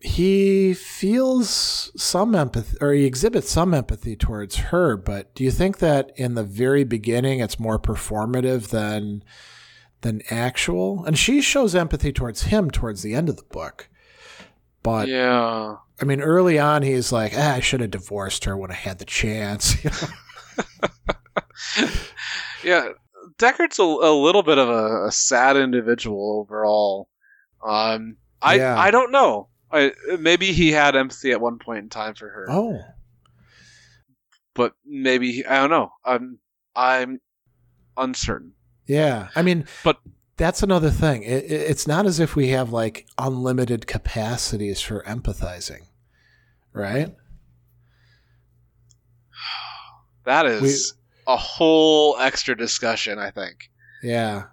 he feels some empathy, or he exhibits some empathy towards her. But do you think that in the very beginning, it's more performative than than actual? And she shows empathy towards him towards the end of the book. But yeah. I mean, early on, he's like, ah, I should have divorced her when I had the chance. [LAUGHS] [LAUGHS] Yeah, Deckard's a, a little bit of a, a sad individual overall. Um, I Yeah. I don't know. I, maybe he had empathy at one point in time for her, oh, but maybe he, I don't know. I'm I'm uncertain. yeah. I mean, But- that's another thing. It, it- it's not as if we have like unlimited capacities for empathizing, right? [SIGHS] That is a whole extra discussion. I think. Yeah,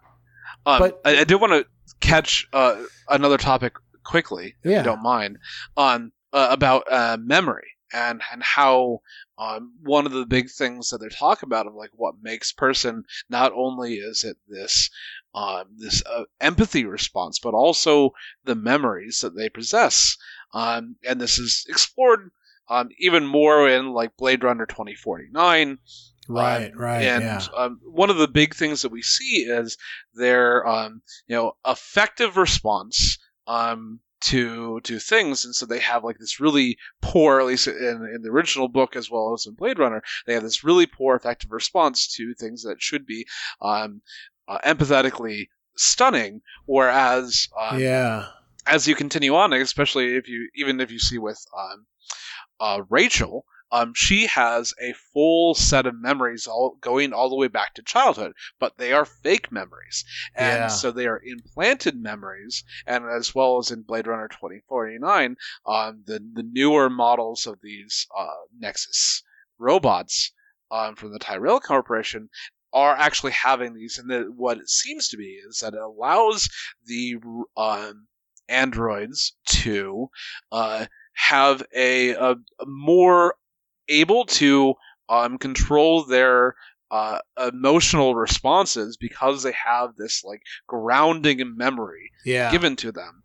Um, But- I, I do want to catch uh, another topic quickly, if Yeah. you don't mind, on uh, about uh, memory and and how um, one of the big things that they're talking about of like what makes person not only is it this um, this uh, empathy response, but also the memories that they possess, um, and this is explored. Um, even more in like Blade Runner 2049, right, right. and yeah, um, one of the big things that we see is their um, you know effective response um, to to things, and so they have like this really poor, at least in, in the original book as well as in Blade Runner, they have this really poor effective response to things that should be um, uh, empathetically stunning, whereas um, yeah, as you continue on, especially if you even if you see with um, uh, Rachael, um, she has a full set of memories all going all the way back to childhood, but they are fake memories, and Yeah. so they are implanted memories, and as well as in Blade Runner twenty forty nine, um, the the newer models of these uh, Nexus robots um, from the Tyrell Corporation are actually having these, and the, what it seems to be is that it allows the um, androids to uh, have a, a, a more able to um, control their uh, emotional responses because they have this like grounding memory yeah. given to them.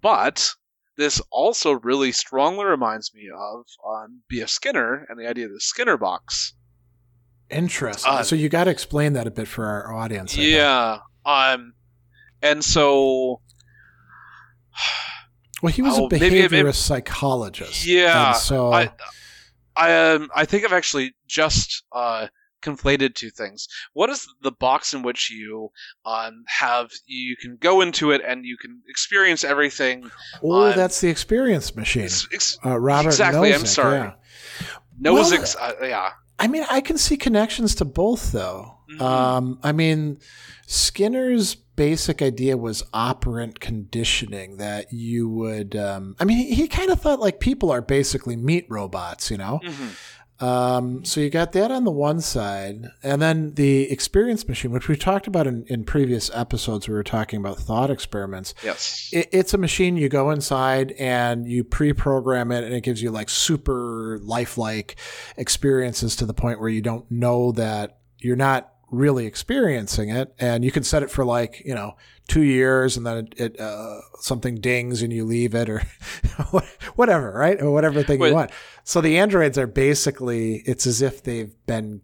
But this also really strongly reminds me of um, B.F. Skinner and the idea of the Skinner box. Interesting. uh, so you got to explain that a bit for our audience. I. Yeah. Um, and so Well, he was Oh, a maybe- behaviorist maybe- psychologist. Yeah, And so I, I, um, I think I've actually just uh, conflated two things. What is the box in which you um, have you can go into it and you can experience everything? oh, I'm- that's the experience machine. Ex- ex- Uh, Robert Exactly, I'm sorry. yeah. Well, uh, yeah, I mean, I can see connections to both, though. Mhm. Um, I mean, Skinner's basic idea was operant conditioning that you would. Um, I mean, he, he kind of thought like people are basically meat robots, you know. Mhm. Um, so you got that on the one side, and then the experience machine, which we talked about in, in previous episodes. We were talking about thought experiments. yes, It, it's a machine you go inside and you pre-program it, and it gives you like super lifelike experiences to the point where you don't know that you're not really experiencing it, and you can set it for like you know two years, and then it, it uh, something dings and you leave it, or [LAUGHS] whatever, right, or whatever thing you want. So the androids are basically it's as if they've been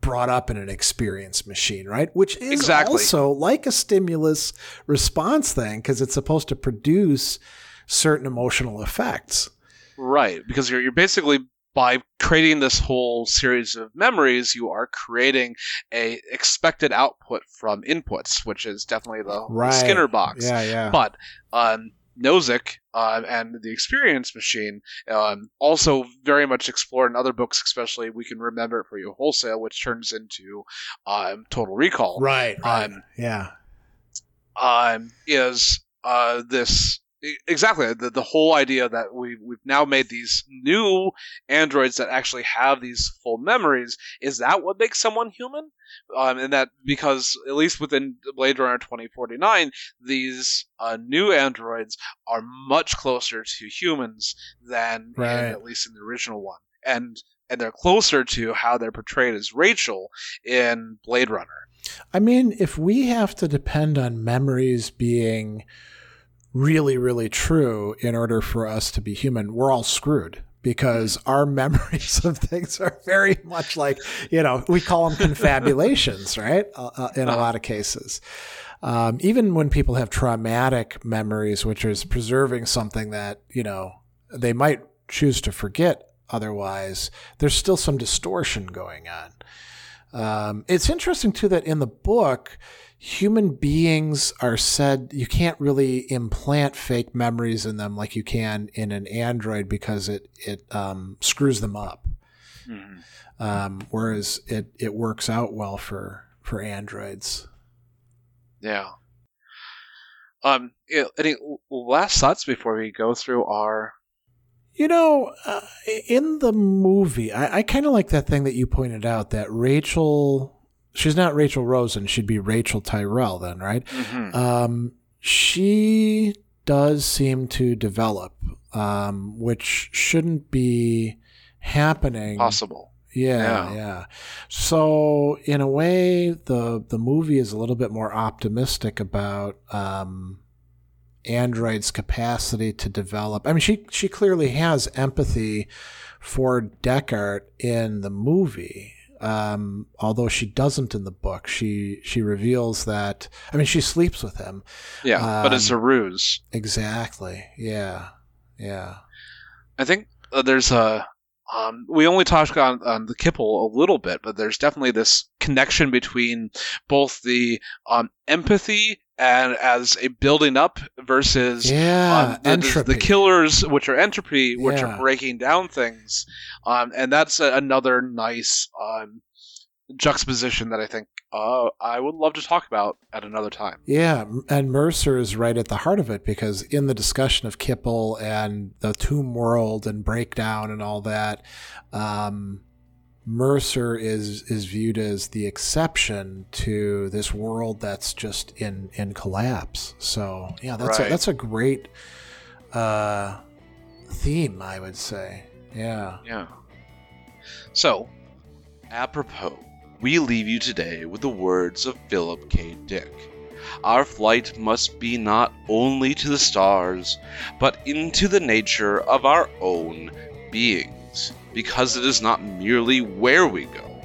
brought up in an experience machine, right? Which is Exactly. also like a stimulus response thing because it's supposed to produce certain emotional effects. Right, because you're you're basically by creating this whole series of memories, you are creating a expected output from inputs, which is definitely the Right. Skinner box. Yeah, yeah. But um, Nozick uh, and the Experience Machine um, also very much explored in other books, especially We Can Remember It For You Wholesale, which turns into um, Total Recall. right, right. Um, yeah. um, is uh, this exactly the, the whole idea that we we've now made these new androids that actually have these full memories. Is that what makes someone human? Um, and that because at least within Blade Runner 2049, these uh, new androids are much closer to humans than in, at least in the original one, and and they're closer to how they're portrayed as Rachael in Blade Runner. I mean, if we have to depend on memories being really, really true in order for us to be human, we're all screwed because our [LAUGHS] memories of things are very much like, you know, we call them confabulations, [LAUGHS] right? Uh, uh, in a lot of cases. Um, even when people have traumatic memories, which is preserving something that, you know, they might choose to forget otherwise, there's still some distortion going on. Um, it's interesting too that in the book, human beings are said you can't really implant fake memories in them like you can in an android because it it um, screws them up. Um, whereas it it works out well for for androids. Yeah. Um. Any last thoughts before we go through our? You know, uh, in the movie, I, I kind of like that thing that you pointed out that Rachael, she's not Rachael Rosen, she'd be Rachael Tyrell then, right? Mhm. Um, she does seem to develop, um, which shouldn't be happening. Possible. Yeah, Yeah. yeah, So in a way, the the movie is a little bit more optimistic about um, Android's capacity to develop. I mean, she she clearly has empathy for Deckard in the movie. Um, although she doesn't in the book, she she reveals that. I mean, she sleeps with him. Yeah, but it's a Um, ruse. Exactly. Yeah. Yeah. I think uh, there's a. Um, we only talked on, on the Kipple a little bit, but there's definitely this connection between both the um, empathy and as a building up versus Yeah. um, the, the- killers, which are entropy, which Yeah. are breaking down things, um, and that's a, another nice um, juxtaposition that I think uh, I would love to talk about at another time. Yeah, and Mercer is right at the heart of it because in the discussion of Kipple and the tomb world and breakdown and all that, um, Mercer is is viewed as the exception to this world that's just in in collapse. So yeah, that's Right. a, that's a great uh, theme, I would say. Yeah. Yeah. So, apropos, we leave you today with the words of Philip K. Dick. Our flight must be not only to the stars, but into the nature of our own beings, because it is not merely where we go,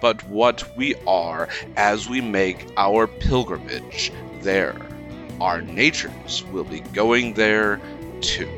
but what we are as we make our pilgrimage there. Our natures will be going there too.